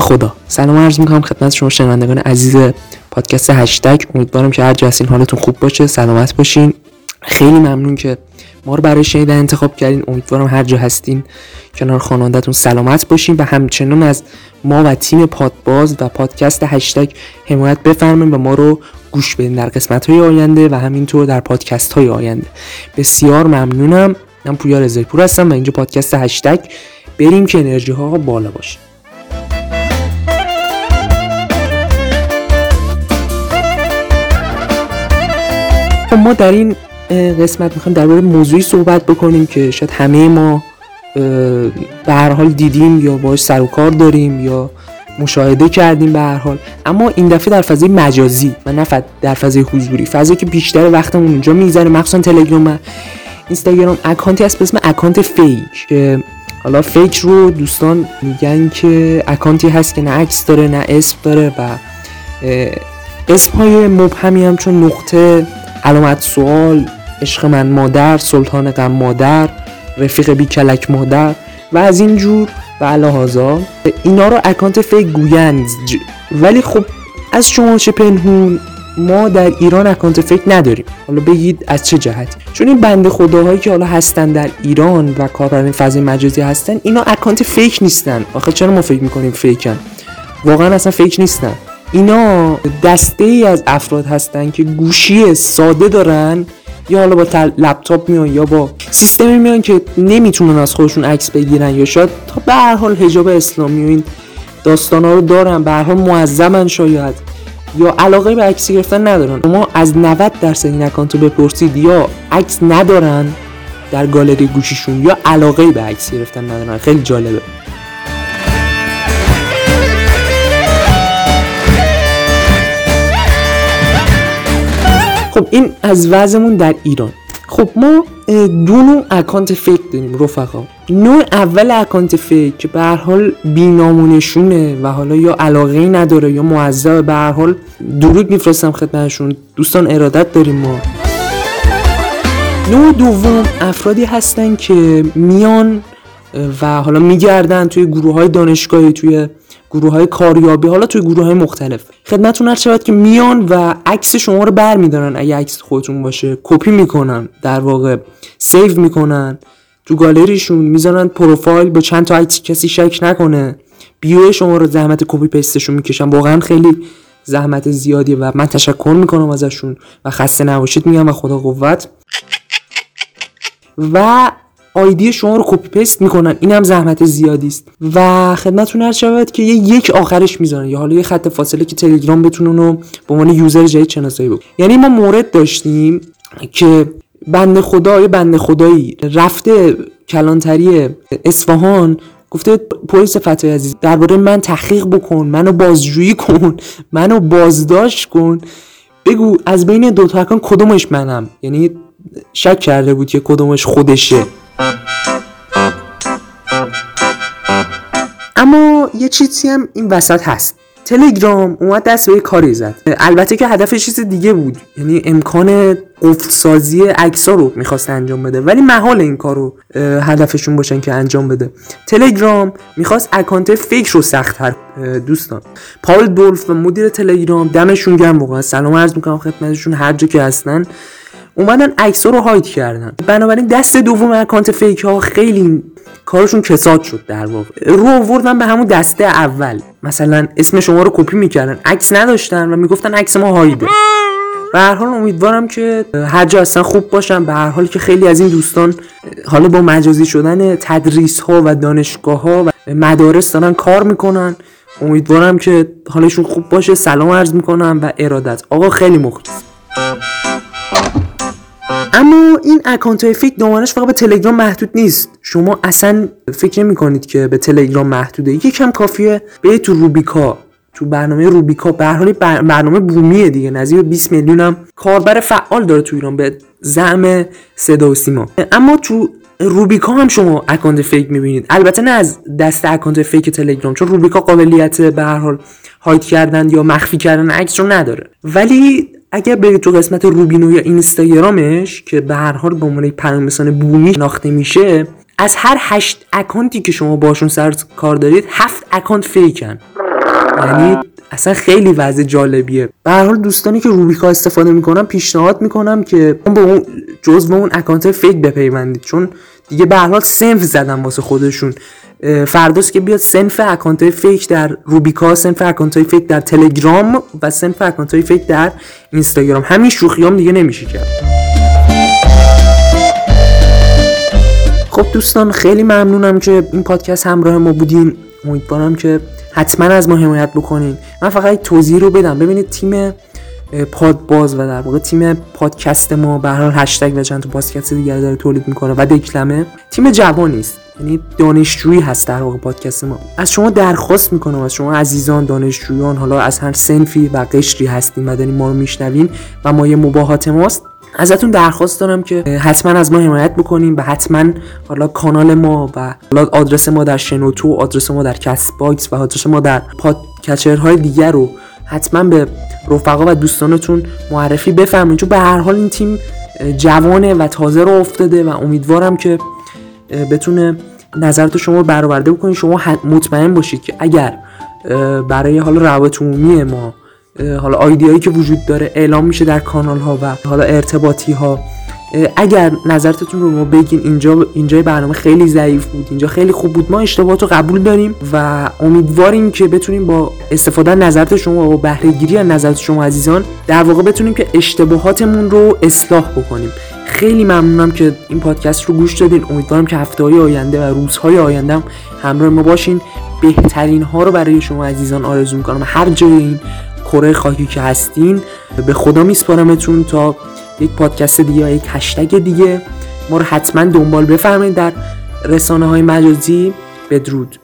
خدا. سلام عرض می‌کنم خدمت شما شنوندگان عزیز پادکست هشتگ. امیدوارم که هر جا هستین حالتون خوب باشه سلامت باشین. خیلی ممنون که ما رو برای شنیدن انتخاب کردین. امیدوارم هر جا هستین کنار خانوادهتون سلامت باشین و همچنان از ما و تیم پادباز و پادکست هشتگ حمایت بفرمایید و ما رو گوش بدین در قسمت های آینده و همینطور در پادکست های آینده. بسیار ممنونم. من پویا رزایپور هستم و اینجا پادکست هشتگ. بریم که انرژی ها بالا باشه. خب ما در این قسمت می‌خوایم درباره موضوعی صحبت بکنیم که شاید همه ما به هر حال دیدیم یا باش سر و کار داریم یا مشاهده کردیم به هر حال. اما این دفعه در فضای مجازی و نه در فضای حضوری فضایی که بیشتر وقتمون اونجا می‌ذاره مخصوصا تلگرام اینستاگرام account ی هست به اسم account fake که حالا fake رو دوستان میگن که account ی هست که نه عکس داره نه اسم داره و اسم های مبهمی هم چون نقطه علامت سوال عشق من مادر سلطان غم مادر رفیق بی کلک مادر و از این جور و لحاظا اینا رو account fake گویند. ولی خب از شما چه پنهون؟ ما در ایران account fake نداریم. حالا بگید از چه جهت چون این بنده خداهایی که حالا هستن در ایران و کاربران فضای مجازی هستن اینا account fake نیستن. آخه چرا ما فکر می‌کنیم fake ن؟ واقعا اصلا fake نیستن. اینا دسته ای از افراد هستن که گوشی ساده دارن یا حالا با لپتاپ میان یا با سیستمی میان که نمی‌تونن از خودشون عکس بگیرن یا شاید تا به هر حال حجاب اسلامی و این داستان ها رو دارن به هر حال معظمن شاید. یا علاقه به عکس گرفتن ندارن. ما از 90 درصد این اکانتو بپرسید یا عکس ندارن در گالری گوشیشون یا علاقه به عکس گرفتن ندارن. خیلی جالبه. خب این از وضعمون در ایران. خب ما دو نوع اکانت فیک داریم رفقا. نوع اول اکانت فیک که به هر حال بینامونشونه و حالا یا علاقه نداره یا معذب به هر حال درود میفرستم خدمتشون. دوستان ارادت داریم ما. نوع دوم افرادی هستن که میان و حالا میگردن توی گروه های دانشگاهی توی گروه های کاریابی حالا توی گروه های مختلف. خدمتتون هر شود که میان و عکس شما رو بر میدارن اگه عکس خودتون باشه کپی می‌کنن در واقع save می‌کنن تو گالریشون می‌ذارن پروفایل با چند تا عکس کسی شک نکنه. bio شما رو زحمت copy paste شون می‌کشن. واقعا خیلی زحمت زیادی و من تشکر می‌کنم ازشون و خسته نباشید میگم و خدا قوت. و ID شما رو copy paste می‌کنن. این هم زحمت زیادی است. و خدمتتون عرض شود که یه یک آخرش می‌ذارن. یا حالا یه خط فاصله که تلگرام بتونه اونو به عنوان user جدید شناسایی بکنه یعنی ما مورد داشتیم که بنده خدا یه بنده خدایی رفته کلانتری اصفهان گفته پلیس فتای عزیز درباره من تحقیق بکن منو بازجویی کن منو بازداشت کن. بگو از بین دو تا کدومش منم؟ یعنی شک کرده بود که کدومش خودشه. اما یه چیزی هم این وسط هست. تلگرام اومد دست به کاری زد. البته که هدف چیز دیگه بود. یعنی امکان قفل سازی عکس‌ها رو می‌خواست انجام بده. علی ای حال این کار رو هدفشون باشن که انجام بده. تلگرام می‌خواست account fake رو سختتر دوستان. پاول دورف و مدیر تلگرام دمشون گرم واقعا. سلام عرض می‌کنم خدمتشون هر جا که هستن اومدن عکس رو hide کردن. بنابراین دسته دوم account fake ها خیلی کارشون کساد شد در واقع. رو آوردن به همون دسته اول. مثلا اسم شما رو کپی می‌کردن. عکس نداشتن و می‌گفتن عکس ما hide ه به هر حال امیدوارم که هر جا هستن خوب باشن. به هر حال که خیلی از این دوستان حالا با مجازی شدن تدریس ها و دانشگاه ها و مدارس دارن کار می‌کنن. امیدوارم که حالشون خوب باشه. سلام عرض می‌کنم و ارادت. آقا خیلی مخلص اما این اکانت های فیک دامانش فقط به تلگرام محدود نیست. شما اصلا فکر نمی کنید که به تلگرام محدوده. یکم کافیه به تو روبیکا. تو برنامه روبیکا. به هر حال برنامه بومیه دیگه. نزدیک 20 میلیون هم کاربر فعال داره تو ایران. به زعم صدا و سیما. اما تو روبیکا هم شما account fake می‌بینید. البته نه از دسته account fake تلگرام چون روبیکا قابلیت به هر حال hide کردن یا مخفی کردن عکس رو نداره. ولی اگر برید تو قسمت روبینو یا اینستاگرامش که به هر حال به عنوان پیام بومی شناخته میشه از هر هشت account ی که شما باشون سر کار دارید هفت account fake ن. یعنی اصلا خیلی وضع جالبیه. به هر حال دوستانی که روبیکا استفاده می‌کنم پیشنهاد می‌کنم که اون به اون جزء اون account fake بپیوندید. چون دیگه به هر حال صنف زدن واسه خودشون. فرداست که بیاد صنف account fake در روبیکا صنف account fake در تلگرام و صنف account fake در اینستاگرام. همین شوخیام دیگه نمیشه کرد. خب دوستان خیلی ممنونم که این پادکست همراه ما بودین. امیدوارم که حتما از ما حمایت بکنین. من فقط توضیح رو بدم. ببینید تیم پادباز و در واقع تیم پادکست ما به هر هشتگ و چند تا پادکست دیگر داره تولید می‌کنه و دکلمه. تیم جوانی است. یعنی دانشجویی هست در واقع پادکست ما. از شما درخواست می‌کنم از شما عزیزان دانشجویان حالا از هر سنفی و قشری هستین و دارین ما رو میشنوین و ما یه مباهات ماست ازتون درخواست دارم که حتما از ما حمایت بکنیم و حتما حالا کانال ما و حالا آدرس ما در شنوتو آدرس ما در کست باکس و آدرس ما در podcatcher های دیگر رو حتما به رفقا و دوستانتون معرفی بفرمایید چون به هر حال این تیم جوانه و تازه راه افتاده و امیدوارم که بتونه نظرات شما رو برآورده بکنید شما مطمئن باشید که اگر برای حالا روابط عمومی ما حالا ID یایی که وجود داره اعلام میشه در کانال ها و حالا ارتباطی ها اگر نظرتون رو ما بگین اینجا اینجا برنامه خیلی ضعیف بود اینجا خیلی خوب بود ما اشتباهات رو قبول داریم و امیدواریم که بتونیم با استفاده نظرت شما و بهره گیری از نظرت شما عزیزان در واقع بتونیم که اشتباهاتمون رو اصلاح بکنیم. خیلی ممنونم که این پادکست رو گوش دادین. امیدوارم که هفته های آینده و روزهای آینده هم همراه ما باشین. بهترین ها رو برای شما عزیزان آرزو می‌کنم. هر جای این کره خاکی که هستین به خدا میسپارمتون تا یک پادکست دیگه یک هشتگ دیگه. ما رو حتما دنبال بفرمایید. در رسانه های مجازی بدرود.